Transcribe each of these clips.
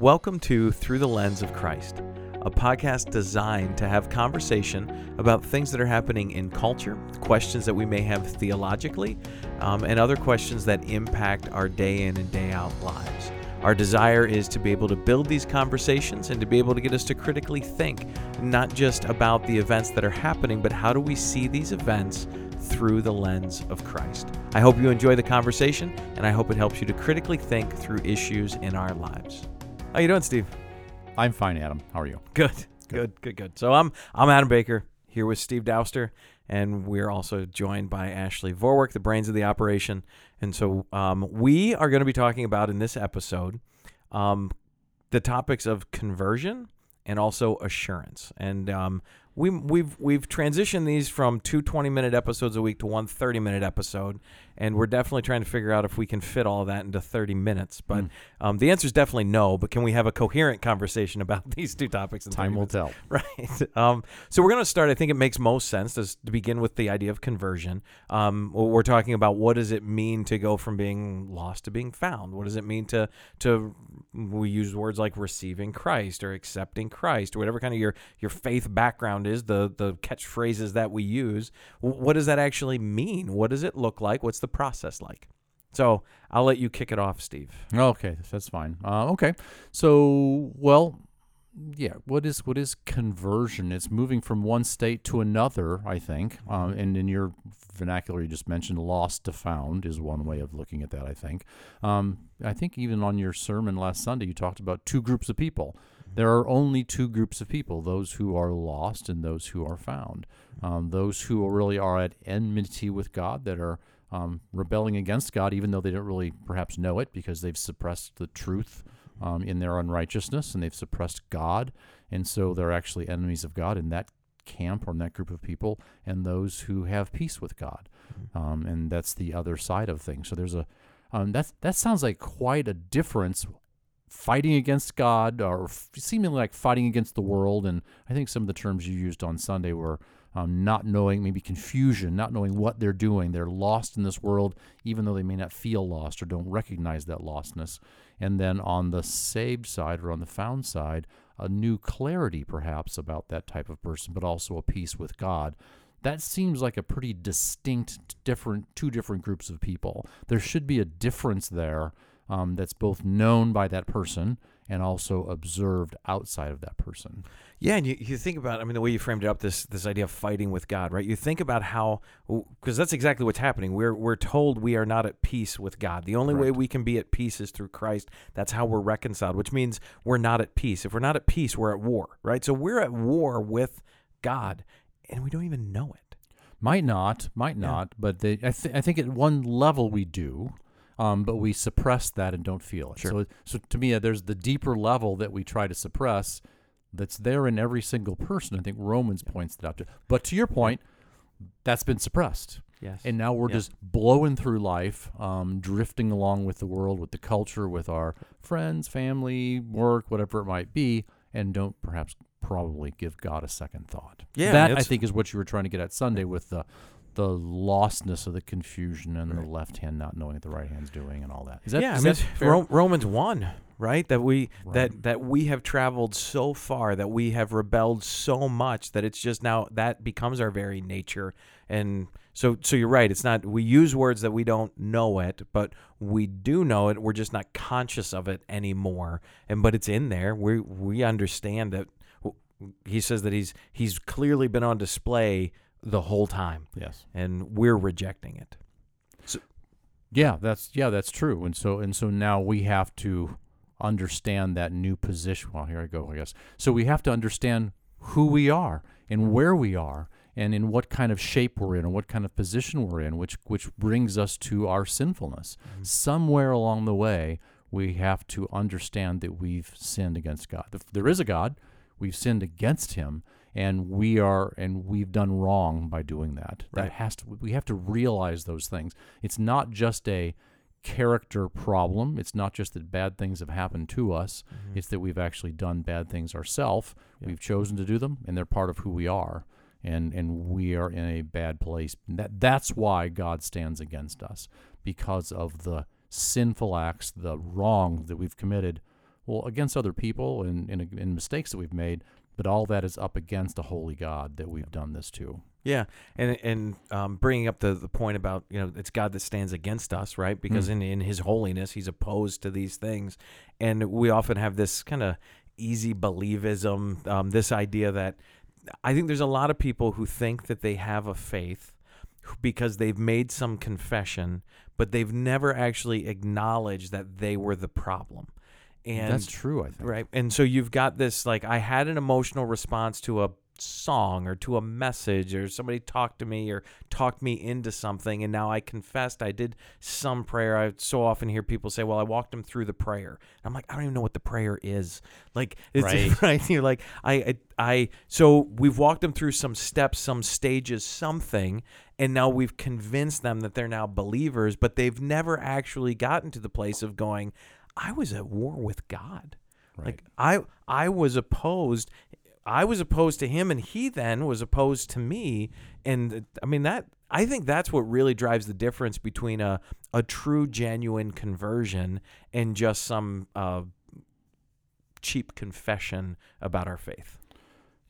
Welcome to Through the Lens of Christ, a podcast designed to have conversation about things that are happening in culture, questions that we may have theologically, um, and other questions that impact our day in and day out lives. Our desire is to be able to build these conversations and to be able to get us to critically think, not just about the events that are happening, but how do we see these events through the lens of Christ. I hope you enjoy the conversation, and I hope it helps you to critically think through issues in our lives. How you doing, Steve? I'm fine, Adam. How are you? Good, good, good, good. So I'm I'm Adam Baker here with Steve Dauster, and we're also joined by Ashley Vorwerk, the brains of the operation. And so um, we are going to be talking about in this episode um, the topics of conversion and also assurance. And um, we, we've we've transitioned these from two 20 minute episodes a week to one 30 minute episode, and we're definitely trying to figure out if we can fit all of that into 30 minutes. But Mm. um, the answer is definitely no. But can we have a coherent conversation about these two topics? In 30 Time will minutes? tell. Right. Um, so we're going to start. I think it makes most sense to, to begin with the idea of conversion. Um, we're talking about what does it mean to go from being lost to being found. What does it mean to to we use words like receiving Christ or accepting Christ or whatever kind of your your faith background is. The the catchphrases that we use. What does that actually mean? What does it look like? What's the process like? So I'll let you kick it off, Steve. Okay, that's fine. Uh, okay, so well, yeah. What is what is conversion? It's moving from one state to another. I think, um, and in your vernacular, you just mentioned lost to found is one way of looking at that. I think. Um, I think even on your sermon last Sunday, you talked about two groups of people. There are only two groups of people: those who are lost and those who are found. Um, those who really are at enmity with God, that are um, rebelling against God, even though they don't really perhaps know it because they've suppressed the truth um, in their unrighteousness and they've suppressed God. And so they're actually enemies of God in that camp or in that group of people, and those who have peace with God. Um, and that's the other side of things. So there's a, um, that's, that sounds like quite a difference fighting against God or f- seemingly like fighting against the world. And I think some of the terms you used on Sunday were um, not knowing, maybe confusion, not knowing what they're doing. They're lost in this world, even though they may not feel lost or don't recognize that lostness. And then on the saved side or on the found side, a new clarity perhaps about that type of person, but also a peace with God. That seems like a pretty distinct, different, two different groups of people. There should be a difference there um, that's both known by that person and also observed outside of that person. Yeah, and you, you think about, I mean, the way you framed it up, this this idea of fighting with God, right? You think about how, because that's exactly what's happening. We're we're told we are not at peace with God. The only way we can be at peace is through Christ. That's how we're reconciled, which means we're not at peace. If we're not at peace, we're at war, right? So we're at war with God, and we don't even know it. Might not, might Yeah. not, but they, I, th- I think at one level we do, um, but we suppress that and don't feel it. Sure. So, so to me, uh, there's the deeper level that we try to suppress that's there in every single person. I think Romans points that out to. But to your point, that's been suppressed. Yes. And now we're Yeah. just blowing through life, um, drifting along with the world, with the culture, with our friends, family, work, whatever it might be, and don't perhaps probably give God a second thought. Yeah, that I think is what you were trying to get at Sunday with the the lostness of the confusion and Right. the left hand not knowing what the right hand's doing and all that. Is that yeah, is I mean, that fair? Ro- Romans one, right? That we Right. that that we have traveled so far, that we have rebelled so much that it's just now that becomes our very nature. And so, so you're right. It's not we use words that we don't know it, but we do know it. We're just not conscious of it anymore. And but it's in there. We we understand that. He says that he's he's clearly been on display the whole time, yes. and we're rejecting it. Yeah, that's yeah, that's true. And so and so now we have to understand that new position. Well, here I go, I guess. So we have to understand who we are and where we are and in what kind of shape we're in and what kind of position we're in, which which brings us to our sinfulness. Mm-hmm. Somewhere along the way, we have to understand that we've sinned against God. There is a God, we've sinned against him and we are and we've done wrong by doing that. Right. that has to we have to realize those things. It's not just a character problem. It's not just that bad things have happened to us. Mm-hmm. It's that we've actually done bad things ourselves Yeah. we've chosen to do them and they're part of who we are. And and we are in a bad place. That that's why god stands against us because of the sinful acts the wrong that we've committed well, against other people and, and, and mistakes that we've made, but all that is up against a holy God that we've done this to. Yeah, and and um, bringing up the, the point about you know it's God that stands against us, right? Because Mm. in in His holiness, He's opposed to these things, and we often have this kind of easy believism, um, this idea that I think there's a lot of people who think that they have a faith because they've made some confession, but they've never actually acknowledged that they were the problem. And That's true, I think. Right. And so you've got this like I had an emotional response to a song or to a message or somebody talked to me or talked me into something and now I confessed I did some prayer. I so often hear people say, "Well, I walked them through the prayer." I'm like, "I don't even know what the prayer is." Like it's Right. right. You're like, I, I I so we've walked them through some steps, some stages, something, and now we've convinced them that they're now believers, but they've never actually gotten to the place of going, I was at war with God. Right. Like I I was opposed I was opposed to him and he then was opposed to me and I mean that I think that's what really drives the difference between a a true genuine conversion and just some uh, cheap confession about our faith.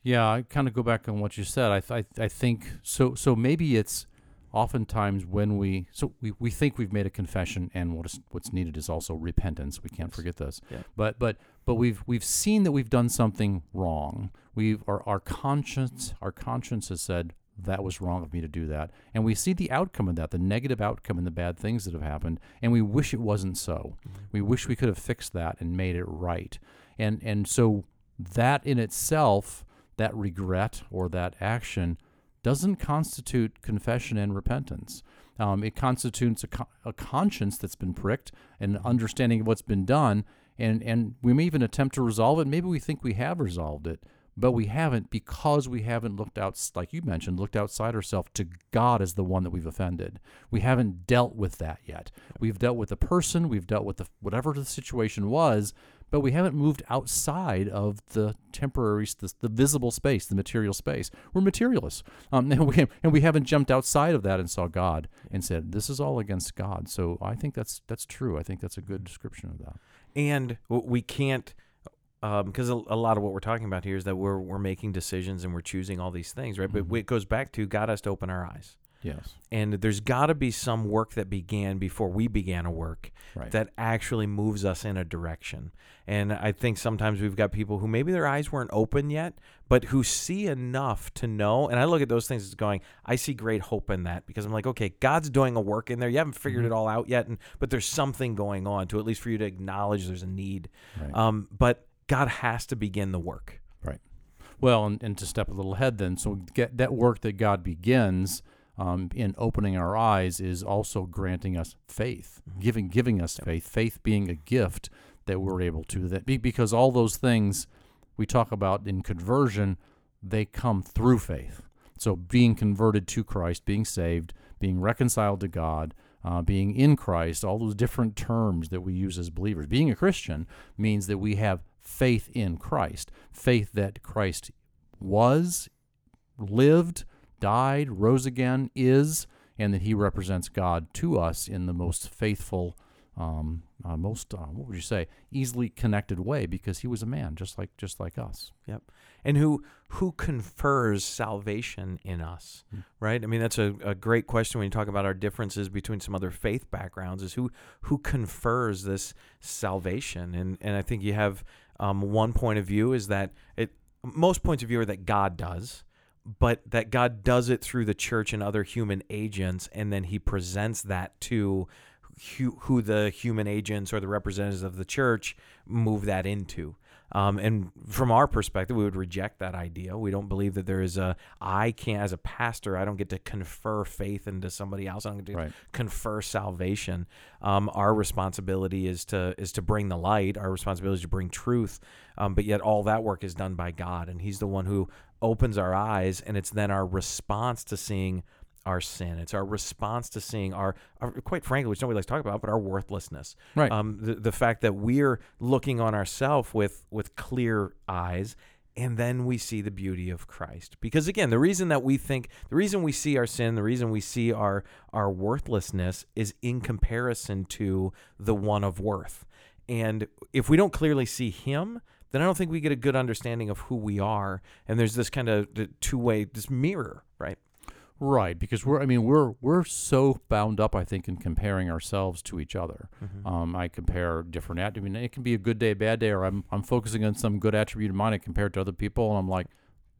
Yeah, I kind of go back on what you said. I, th- I I think so. So maybe it's oftentimes when we so we, we think we've made a confession, and what is what's needed is also repentance. We can't Yes. forget this. Yeah. But but but we've we've seen that we've done something wrong. We've our our conscience our conscience has said that was wrong of me to do that, and we see the outcome of that, the negative outcome and the bad things that have happened, and we wish it wasn't so. Mm-hmm. We wish we could have fixed that and made it right. And and so that in itself, that regret or that action, doesn't constitute confession and repentance. Um, it constitutes a, co- a conscience that's been pricked and understanding of what's been done, and and we may even attempt to resolve it. Maybe we think we have resolved it, but we haven't because we haven't looked out, like you mentioned, looked outside ourselves to God as the one that we've offended. We haven't dealt with that yet. We've dealt with the person, we've dealt with the whatever the situation was, but we haven't moved outside of the temporary, the, the visible space, the material space. We're materialists, um, and we and we haven't jumped outside of that and saw God and said, "This is all against God." So I think that's that's true. I think that's a good description of that. and we can't because a, a lot of what we're talking about here is that we're we're making decisions and we're choosing all these things, right? Mhm. But it goes back to God has to open our eyes, Yes, and there's got to be some work that began before we began a work right. that actually moves us in a direction. And I think sometimes we've got people who maybe their eyes weren't open yet, but who see enough to know. And I look at those things as going, I see great hope in that because I'm like, okay, God's doing a work in there. You haven't figured Mhm. it all out yet, and but there's something going on to at least for you to acknowledge there's a need. right. Um, but God has to begin the work. Right. Well, and, and to step a little ahead, then, so get that work that God begins um, in opening our eyes is also granting us faith, giving giving us faith. Faith being a gift that we're able to that be, because all those things we talk about in conversion, they come through faith. So being converted to Christ, being saved, being reconciled to God, uh, being in Christ, all those different terms that we use as believers. Being a Christian means that we have faith in Christ, faith that Christ was, lived, died, rose again, is, and that he represents God to us in the most faithful, um, uh, most uh, what would you say, easily connected way because he was a man just like just like us. Yep, and who who confers salvation in us Hmm. right i mean that's a, a great question when you talk about our differences between some other faith backgrounds is who who confers this salvation and and i think you have um, one point of view is that it most points of view are that god does but that god does it through the church and other human agents and then he presents that to who, the human agents or the representatives of the church move that into um, and from our perspective, we would reject that idea. We don't believe that there is a, I can't, as a pastor, I don't get to confer faith into somebody else. I don't get to Right. confer salvation. Um, our responsibility is to is to bring the light. Our responsibility is to bring truth. Um, but yet, all that work is done by God, and He's the one who opens our eyes, and it's then our response to seeing our sin. It's our response to seeing our, our quite frankly, which nobody likes to talk about, but our worthlessness Right. um, the, the fact that we're looking on ourselves with with clear eyes and then we see the beauty of Christ because again the reason that we think the reason we see our sin the reason we see our our worthlessness is in comparison to the one of worth And if we don't clearly see Him, then I don't think we get a good understanding of who we are. And there's this kind of two way, this mirror, right? Because we're I mean we're we're so bound up I think in comparing ourselves to each other. Mm-hmm. Um, I compare different at I mean it can be a good day, bad day, or I'm I'm focusing on some good attribute of mine compared to other people, and I'm like,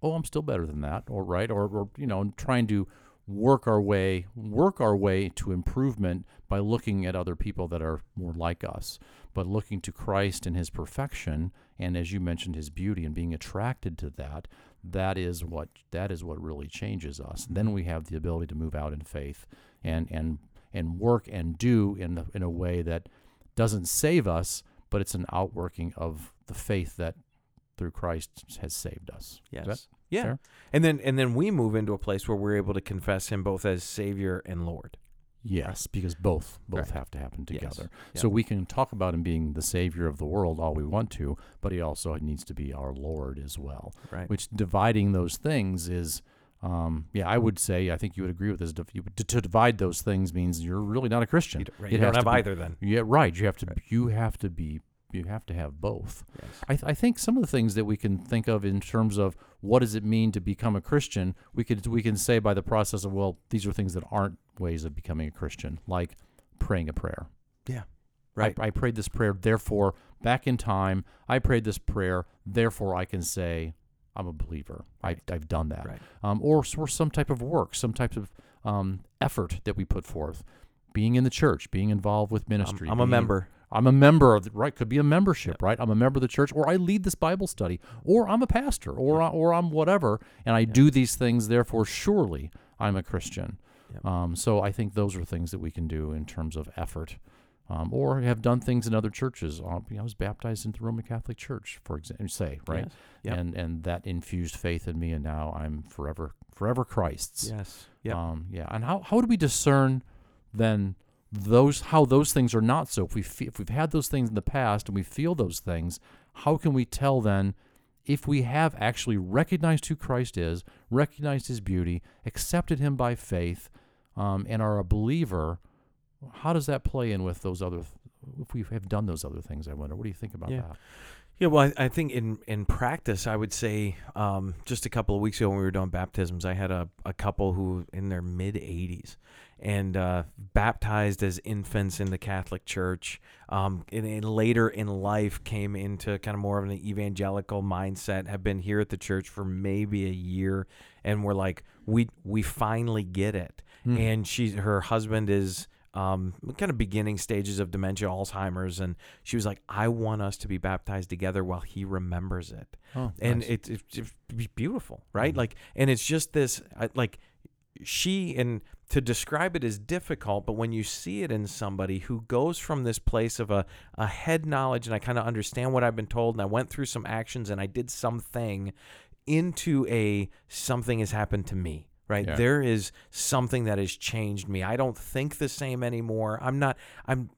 oh, I'm still better than that, or right, or or you know, trying to work our way work our way to improvement by looking at other people that are more like us, but looking to Christ and His perfection, and as you mentioned, His beauty, and being attracted to that that is what that is what really changes us. And then we have the ability to move out in faith and and and work and do in the, in a way that doesn't save us, but it's an outworking of the faith that through Christ has saved us. Yes. Yeah. Fair? And then and then we move into a place where we're able to confess him both as savior and lord. Yes, because both both right. have to happen together. Yes. So we can talk about him being the savior of the world all we want to, but he also needs to be our Lord as well. Right. Which dividing those things is, um, yeah, I would say I think you would agree with this. To, to divide those things means you're really not a Christian. You don't, right. you don't have be, either then. Yeah, right. You have to right. you have to be you have to have both. Yes. I, th- I think some of the things that we can think of in terms of what does it mean to become a Christian, we could we can say by the process of well, these are things that aren't ways of becoming a Christian, like praying a prayer. Yeah. Right. I, I prayed this prayer, therefore, back in time, I prayed this prayer, therefore I can say I'm a believer. Right. I, I've done that. Right. Um, or, or some type of work, some type of um, effort that we put forth. Being in the church, being involved with ministry. I'm, I'm a member. I'm a member of the, right could be a membership yep. right? I'm a member of the church or I lead this Bible study or I'm a pastor or yep. or I'm whatever and I yep. do these things therefore surely I'm a Christian. Um, so I think those are things that we can do in terms of effort um, or have done things in other churches. Um, I was baptized into the Roman Catholic Church for example say right? Yes. and and that infused faith in me and now I'm forever forever Christ's. Yes. Yeah um, yeah. And how, how do we discern then those how those things are not so. If we fe- if we've had those things in the past and we feel those things, how can we tell then if we have actually recognized who Christ is, recognized His beauty, accepted Him by faith, um, and are a believer? How does that play in with those other? If we have done those other things, I wonder. What do you think about yeah. that? Yeah, well, I, I, think in, in practice, I would say um, just a couple of weeks ago when we were doing baptisms, I had a, a couple who in their mid 80s and uh, baptized as infants in the Catholic Church. Um, and, and, later in life, came into kind of more of an evangelical mindset. Have been here at the church for maybe a year, and we're like, we we finally get it. Mm. And she, her husband is um, kind of beginning stages of dementia, Alzheimer's, and she was like, "I want us to be baptized together while he remembers it." Oh, and nice. it, it, it's beautiful, right? Mm-hmm. Like, and it's just this, like, she and to describe it is difficult, but when you see it in somebody who goes from this place of a, a head knowledge and I kind of understand what I've been told and I went through some actions and I did something into a something has happened to me right? Yeah. there is something that has changed me. I don't think the same anymore. I'm not i'm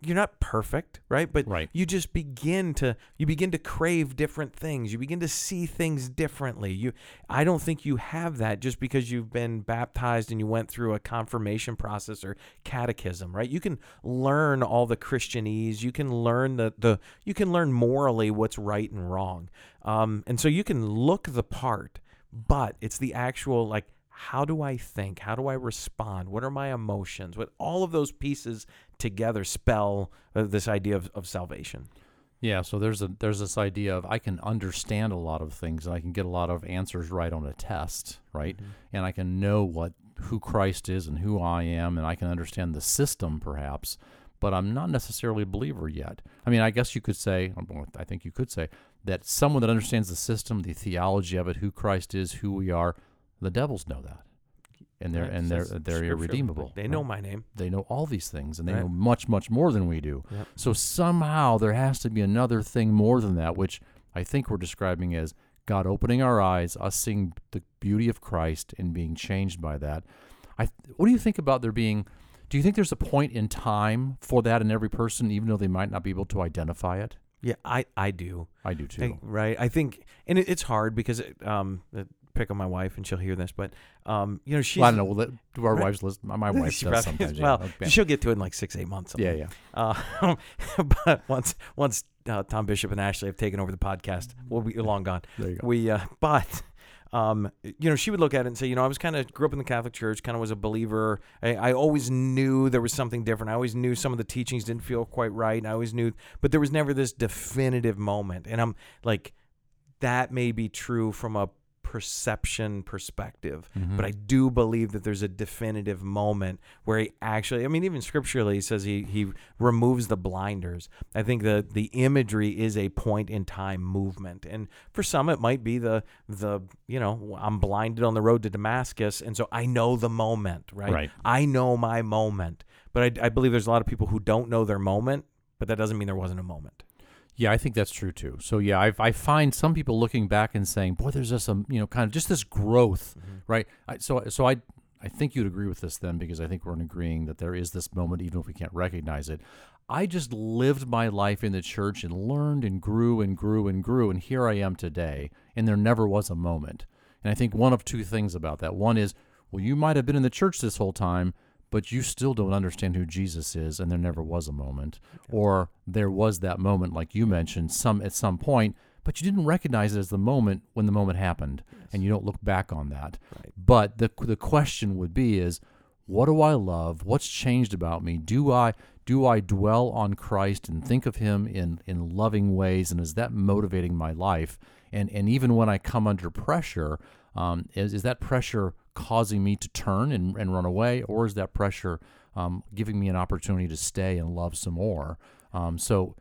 you're not perfect right? But right. you just begin to you begin to crave different things. You begin to see things differently. You i don't think you have that just because you've been baptized and you went through a confirmation process or catechism right? You can learn all the christianese. You can learn the the you can learn morally what's right and wrong. Um, and so you can look the part but it's the actual like how do I think? How do I respond? What are my emotions? What all of those pieces together spell uh, this idea of, of salvation. Yeah, so there's a there's this idea of I can understand a lot of things and I can get a lot of answers right on a test, right? Mm-hmm. And I can know what who Christ is and who I am and I can understand the system perhaps, but I'm not necessarily a believer yet. I mean, I guess you could say I think you could say that someone that understands the system, the theology of it, who Christ is, who we are, the devils know that and they're right. and they're they're irredeemable. They know my name. They know all these things, and they right. know much much more than we do. Yep. So somehow there has to be another thing more than that, which I think we're describing as God opening our eyes, us seeing the beauty of Christ, and being changed by that. I what do you think about there being? Do you think there's a point in time for that in every person, even though they might not be able to identify it? Yeah, I, I do. I do too. I, right. I think, and it, it's hard because it, um, pick on my wife, and she'll hear this, but um, you know, she's Well, I don't know. Well, do our Right. wives listen? My, wife does sometimes. well, yeah. She'll get to it in like six, eight months. yeah, yeah. Uh, but once once uh, Tom Bishop and Ashley have taken over the podcast, we'll be long gone. There you go. We uh, but um, you know, she would look at it and say, you know, I was kind of grew up in the Catholic Church, kind of was a believer. I, I always knew there was something different. I always knew some of the teachings didn't feel quite right. And I always knew, but there was never this definitive moment. And I'm like, that may be true from a perception perspective, Mm-hmm. but I do believe that there's a definitive moment where he actually, I mean, even scripturally, he says he, he removes the blinders. I think the, the imagery is a point in time movement. And for some, it might be the, the, you know, I'm blinded on the road to Damascus. And so I know the moment, right? Right. I know my moment. But I, I believe there's a lot of people who don't know their moment, but that doesn't mean there wasn't a moment. Yeah, I think that's true too. So yeah, I, I find some people looking back and saying, "Boy, there's just some, you know, kind of just this growth, mm-hmm. right?" I, so so I I think you'd agree with this then because I think we're in agreeing that there is this moment even if we can't recognize it. I just lived my life in the church and learned and grew and grew and grew and here I am today and there never was a moment. And I think one of two things about that. One is, well, you might have been in the church this whole time, but you still don't understand who Jesus is and there never was a moment. Or there was that moment like you mentioned some at some point but you didn't recognize it as the moment when the moment happened and you don't look back on that. Right. but the the question would be is what do I love? What's changed about me? Do I do I dwell on Christ and think of him in in loving ways and is that motivating my life? And and even when I come under pressure um, is, is that pressure causing me to turn and, and run away, or is that pressure um, giving me an opportunity to stay and love some more? Um, so,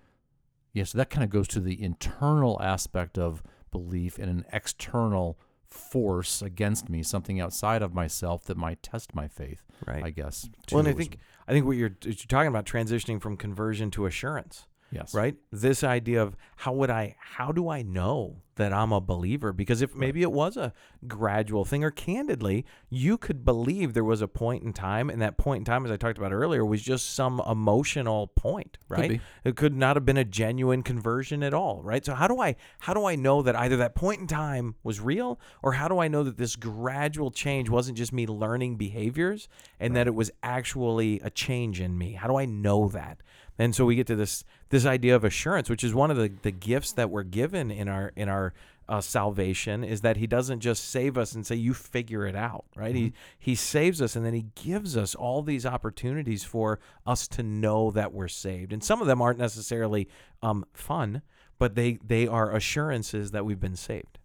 yeah, so that kind of goes to the internal aspect of belief and an external force against me, something outside of myself that might test my faith. Right. I guess. well, and I think, I think what you're, you're talking about transitioning from conversion to assurance. Yes, right? This idea of how would i how do i know that i'm a believer? Because if maybe it was a gradual thing or candidly you could believe there was a point in time and that point in time as i talked about earlier was just some emotional point right? be. it could not have been a genuine conversion at all right? So how do i how do i know that either that point in time was real or how do i know that this gradual change wasn't just me learning behaviors and that it was actually a change in me? How do i know that and so we get to this this idea of assurance, which is one of the, the gifts that we're given in our in our uh, salvation, is that He doesn't just save us and say you figure it out, right? He He saves us and then He gives us all these opportunities for us to know that we're saved, and some of them aren't necessarily um, fun, but they they are assurances that we've been saved.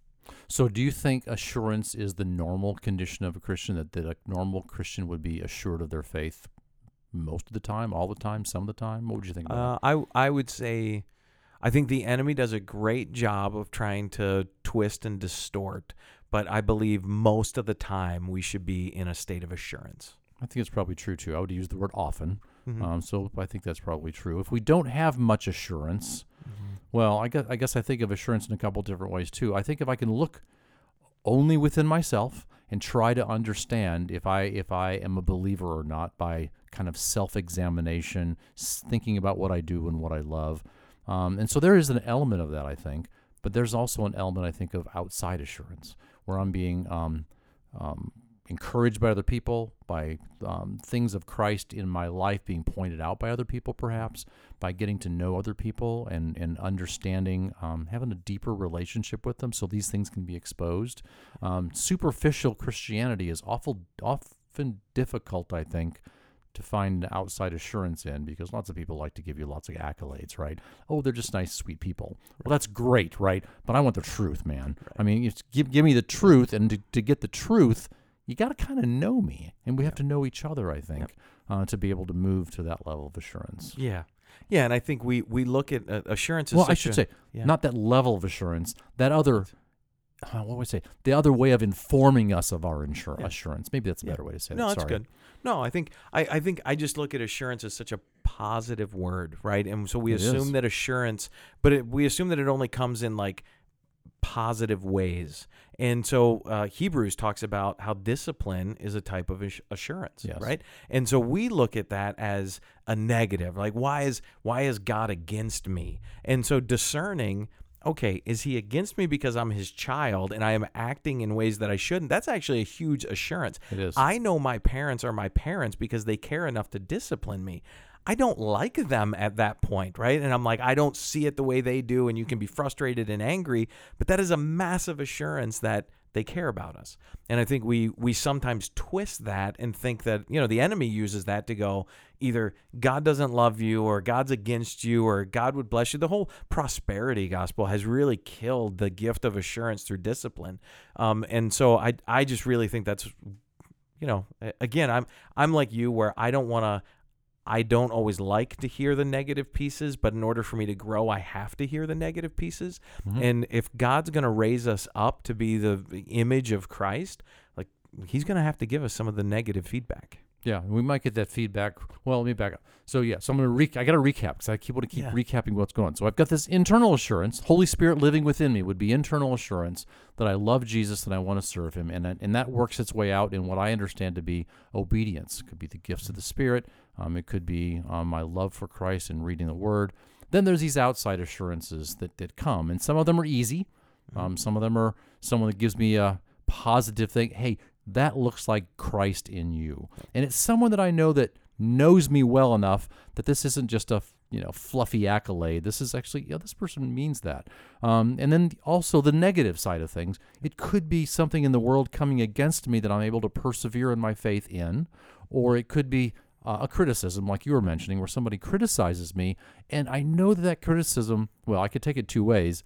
So, do you think assurance is the normal condition of a Christian? That, that a normal Christian would be assured of their faith most of the time, all the time, some of the time? What would you think about Uh, I I would say, I think the enemy does a great job of trying to twist and distort, but I believe most of the time we should be in a state of assurance. I think it's probably true too. I would use the word often. Mhm. Um, so I think that's probably true. If we don't have much assurance, Mm-hmm. well, I guess I guess I think of assurance in a couple different ways too. I think if I can look only within myself and try to understand if I if I am a believer or not by kind of self-examination, thinking about what I do and what I love, um, and so there is an element of that I think. But there's also an element I think of outside assurance where I'm being um, um, encouraged by other people, by um, things of Christ in my life being pointed out by other people, perhaps, by getting to know other people and, and understanding, um, having a deeper relationship with them so these things can be exposed. Um, superficial Christianity is awful, often difficult, I think. To find outside assurance in because lots of people like to give you lots of accolades, right? Oh, they're just nice, sweet people. Well, that's great, right? But I want the truth, man. I mean, it's, give, give me the truth, and to, to get the truth, you got to kind of know me, and we have to know each other. I think uh, to be able to move to that level of assurance. Yeah, yeah, and I think we we look at uh, assurance. As Well, I should a- say yeah. not that level of assurance. That other, uh, what would I say? The other way of informing us of our insur- Yeah. assurance. Maybe that's a Yeah. better way to say it. No, that. that's Sorry. good. No, I think I, I think I just look at assurance as such a positive word, right? And so we It assume is. that assurance, but it, we assume that it only comes in like positive ways. And so uh, Hebrews talks about how discipline is a type of assurance, Yes. right? And so we look at that as a negative. Like why is why is God against me? And so discerning okay, is he against me because I'm his child and I am acting in ways that I shouldn't? That's actually a huge assurance. It is. I know my parents are my parents because they care enough to discipline me. I don't like them at that point, right? And I'm like, I don't see it the way they do, and you can be frustrated and angry, but that is a massive assurance that they care about us. And I think we we sometimes twist that and think that, you know, the enemy uses that to go either God doesn't love you or God's against you or God would bless you. The whole prosperity gospel has really killed the gift of assurance through discipline. Um, and so I I just really think that's you know, again, I'm I'm like you where I don't want to I don't always like to hear the negative pieces, but in order for me to grow, I have to hear the negative pieces. Mhm. And if God's going to raise us up to be the image of Christ, like he's going to have to give us some of the negative feedback. Yeah, we might get that feedback. Well, let me back up. So yeah, so I'm gonna re- I got to recap because I keep want to keep Yeah. recapping what's going on. So I've got this internal assurance. Holy Spirit living within me would be internal assurance that I love Jesus and I want to serve Him, and that- and that works its way out in what I understand to be obedience. It could be the gifts of the Spirit. Um, it could be um, my love for Christ and reading the Word. Then there's these outside assurances that that come, and some of them are easy. Um, some of them are someone that gives me a positive thing. Hey, that looks like Christ in you, and it's someone that I know that knows me well enough that this isn't just a you know fluffy accolade. This is actually yeah, this person means that. Um, and then also the negative side of things. It could be something in the world coming against me that I'm able to persevere in my faith in, or it could be uh, a criticism, like you were mentioning, where somebody criticizes me, and I know that that criticism. Well, I could take it two ways.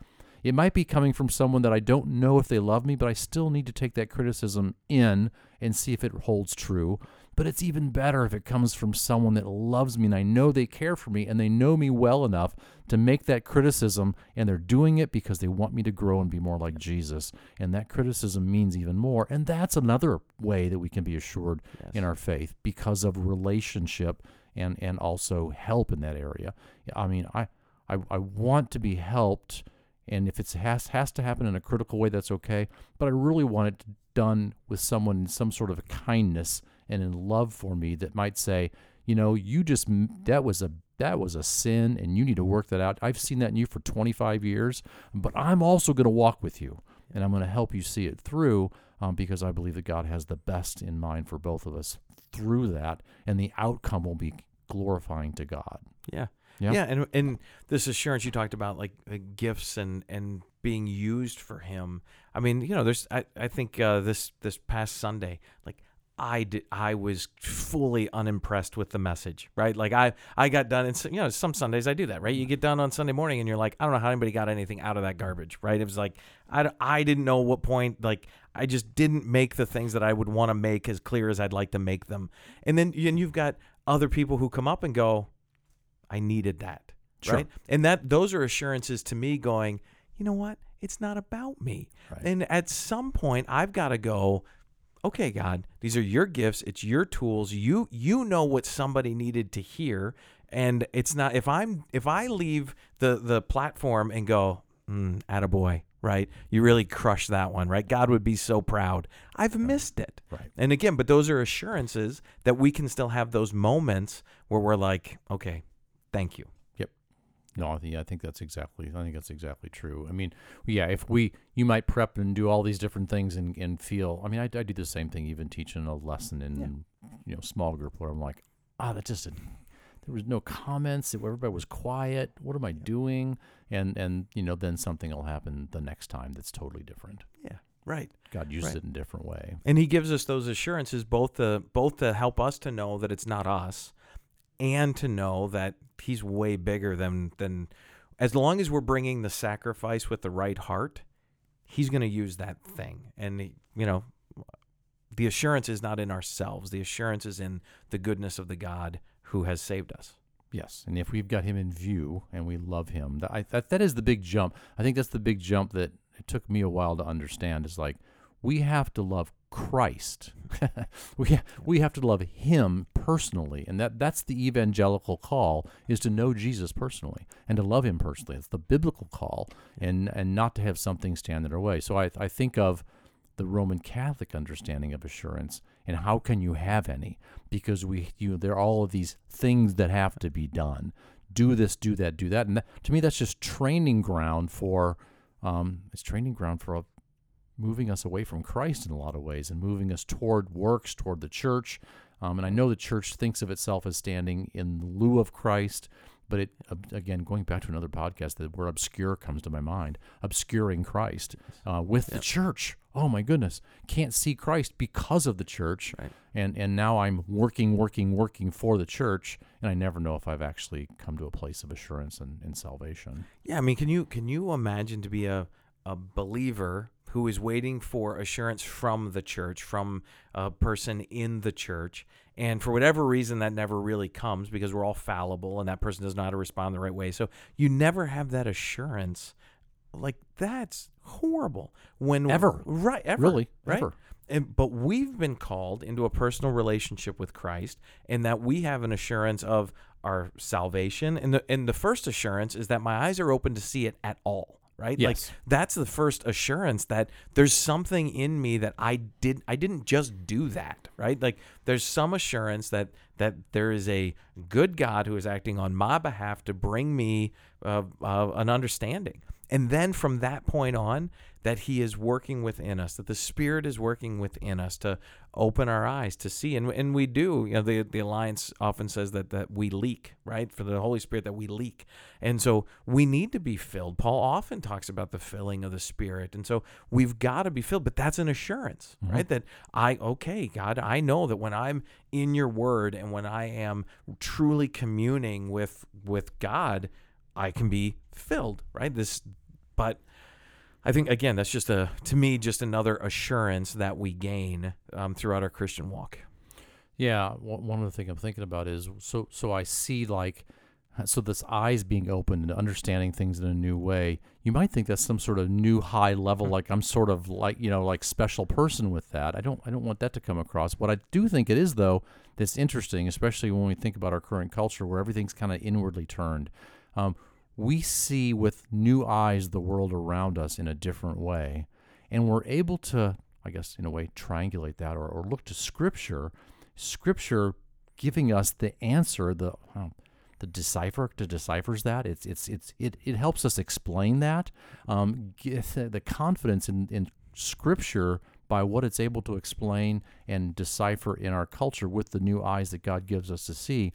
It might be coming from someone that I don't know if they love me, but I still need to take that criticism in and see if it holds true. But it's even better if it comes from someone that loves me and I know they care for me and they know me well enough to make that criticism and they're doing it because they want me to grow and be more like Jesus. And that criticism means even more. And that's another way that we can be assured in our faith because of relationship and and also help in that area. I mean, I I, I want to be helped and if it has has to happen in a critical way, that's okay. But I really want it done with someone in some sort of kindness and in love for me that might say, you know, you just that was a that was a sin, and you need to work that out. I've seen that in you for 25 years, but I'm also going to walk with you, and I'm going to help you see it through, um, because I believe that God has the best in mind for both of us through that, and the outcome will be glorifying to God. Yeah. Yeah. Yeah, and and this assurance you talked about, like gifts and and being used for Him. I mean, you know, there's I I think uh, this this past Sunday, like I did, I was fully unimpressed with the message, right? Like I I got done, and so, you know, some Sundays I do that, right? You get done on Sunday morning, and you're like, I don't know how anybody got anything out of that garbage, right? It was like I I didn't know what point, like I just didn't make the things that I would want to make as clear as I'd like to make them, and then and you've got other people who come up and go, I needed that. Sure. Right. And that those are assurances to me going, you know what? It's not about me. Right. And at some point I've got to go, okay, God, these are your gifts, it's your tools. You you know what somebody needed to hear. And it's not if I'm if I leave the the platform and go, mm, attaboy, right? You really crushed that one, right? God would be so proud. I've missed it. Right. And again, but those are assurances that we can still have those moments where we're like, okay, thank you. Yep. No, I think, I think that's exactly. I think that's exactly true. I mean, yeah, if we, you might prep and do all these different things and, and feel. I mean, I, I do the same thing, even teaching a lesson in you know small group where I'm like, ah, that just didn't. There was no comments. Everybody was quiet. What am I doing? And and you know, then something will happen the next time that's totally different. Yeah, right. God uses Right. it in a different way. And he gives us those assurances both to both to help us to know that it's not us and to know that he's way bigger than than as long as we're bringing the sacrifice with the right heart, he's going to use that thing. And he- you know, the assurance is not in ourselves. The assurance is in the goodness of the God who has saved us. Yes, and if we've got him in view and we love him, that, I, that that is the big jump. I think that's the big jump that it took me a while to understand. Is like we have to love Christ. we we have to love Him personally, and that that's the evangelical call is to know Jesus personally and to love Him personally. It's the biblical call, and and not to have something stand in our way. So I I think of the Roman Catholic understanding of assurance and how can you have any because we you there are all of these things that have to be done do this, do that, do that. And that, to me, that's just training ground for um, it's training ground for a, moving us away from Christ in a lot of ways and moving us toward works, toward the church. Um, and I know the church thinks of itself as standing in lieu of Christ, but it again going back to another podcast, the word obscure comes to my mind, obscuring Christ uh, with the church. Oh my goodness, can't see Christ because of the church, Right. and and now I'm working, working, working for the church, and I never know if I've actually come to a place of assurance and, and salvation. Yeah, I mean, can you can you imagine to be a a believer who is waiting for assurance from the church, from a person in the church, and for whatever reason that never really comes because we're all fallible and that person doesn't know how to respond the right way. So you never have that assurance. Like that's horrible. When Ever. right? Ever, Really, right? ever. And, but we've been called into a personal relationship with Christ, and that we have an assurance of our salvation. And the and the first assurance is that my eyes are open to see it at all. Right? Like that's the first assurance that there's something in me that I did I didn't just do that, right? Like there's some assurance that that there is a good God who is acting on my behalf to bring me uh, uh, an understanding. And then from that point on, that He is working within us, that the Spirit is working within us to open our eyes to see. And, and we do. You know, the, the Alliance often says that, that we leak, right? For the Holy Spirit, that we leak. And so we need to be filled. Paul often talks about the filling of the Spirit. And so we've got to be filled. But that's an assurance, mm-hmm. right? That I, okay, God, I know that when I'm in your word and when I am truly communing with with God, I can be filled, right? This, but I think again, that's just a to me just another assurance that we gain um, throughout our Christian walk. Yeah, one of the things I'm thinking about is so so I see like so this eyes being opened and understanding things in a new way. You might think that's some sort of new high level, like I'm sort of like you know like special person with that. I don't I don't want that to come across. What I do think it is though that's interesting, especially when we think about our current culture where everything's kind of inwardly turned. Um, we see with new eyes the world around us in a different way, and we're able to, I guess, in a way, triangulate that or, or look to Scripture. Scripture giving us the answer the um, the decipher to deciphers that. It's it's it's it, it helps us explain that um, the confidence in, in scripture by what it's able to explain and decipher in our culture with the new eyes that God gives us to see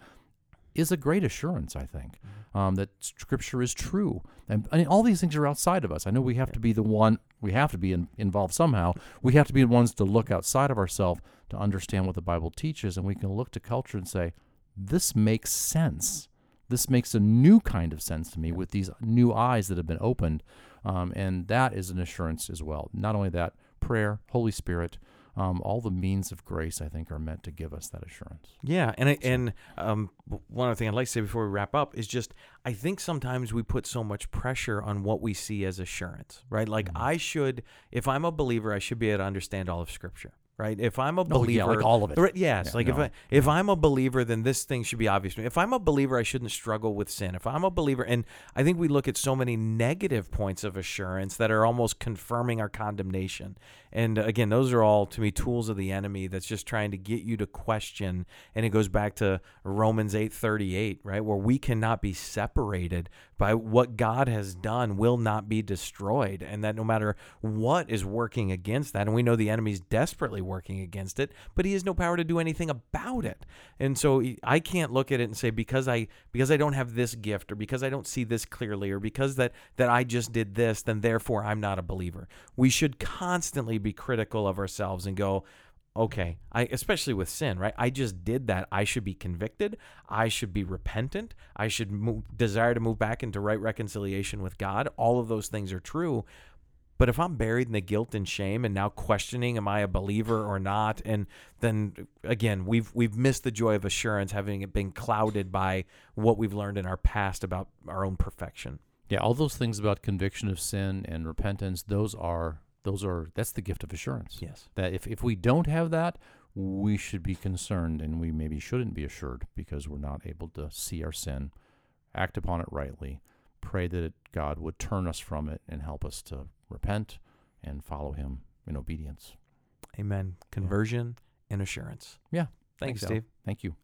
is a great assurance, I think, um, that Scripture is true. And, and all these things are outside of us. I know we have to be the one, we have to be in, involved somehow. We have to be the ones to look outside of ourselves to understand what the Bible teaches. And we can look to culture and say, this makes sense. This makes a new kind of sense to me with these new eyes that have been opened. Um, and that is an assurance as well. Not only that, prayer, Holy Spirit, um, all the means of grace, I think, are meant to give us that assurance. Yeah, and I, and um, one other thing I'd like to say before we wrap up is just I think sometimes we put so much pressure on what we see as assurance, right? Like I should, if I'm a believer, I should be able to understand all of Scripture, right? If I'm a Oh, believer, yeah, like all of it. Right, yes, Yeah, like if no. I, if I'm a believer, then this thing should be obvious to me. If I'm a believer, I shouldn't struggle with sin. If I'm a believer, and I think we look at so many negative points of assurance that are almost confirming our condemnation. And uh, again, those are all to me tools of the enemy that's just trying to get you to question. And it goes back to Romans eight thirty eight, right, where we cannot be separated by what God has done will not be destroyed, and that no matter what is working against that, and we know the enemy's desperately working against it, but he has no power to do anything about it. And so I can't look at it and say because I because I don't have this gift or because I don't see this clearly or because that that I just did this, then therefore I'm not a believer. We should constantly be critical of ourselves and go, okay i especially with sin right? I just did that. I should be convicted. I should be repentant. I should move, desire to move back into right reconciliation with god. All of those things are true. But if i'm buried in the guilt and shame and now questioning am i a believer or not? And then again we've we've missed the joy of assurance having it been clouded by what we've learned in our past about our own perfection. Yeah, all those things about conviction of sin and repentance, those are those are that's the gift of assurance. yes That if, if we don't have that, we should be concerned and we maybe shouldn't be assured because we're not able to see our sin, act upon it rightly, pray that it, God would turn us from it and help us to repent and follow him in obedience. amen conversion and assurance Yeah. thanks, steve Thank you.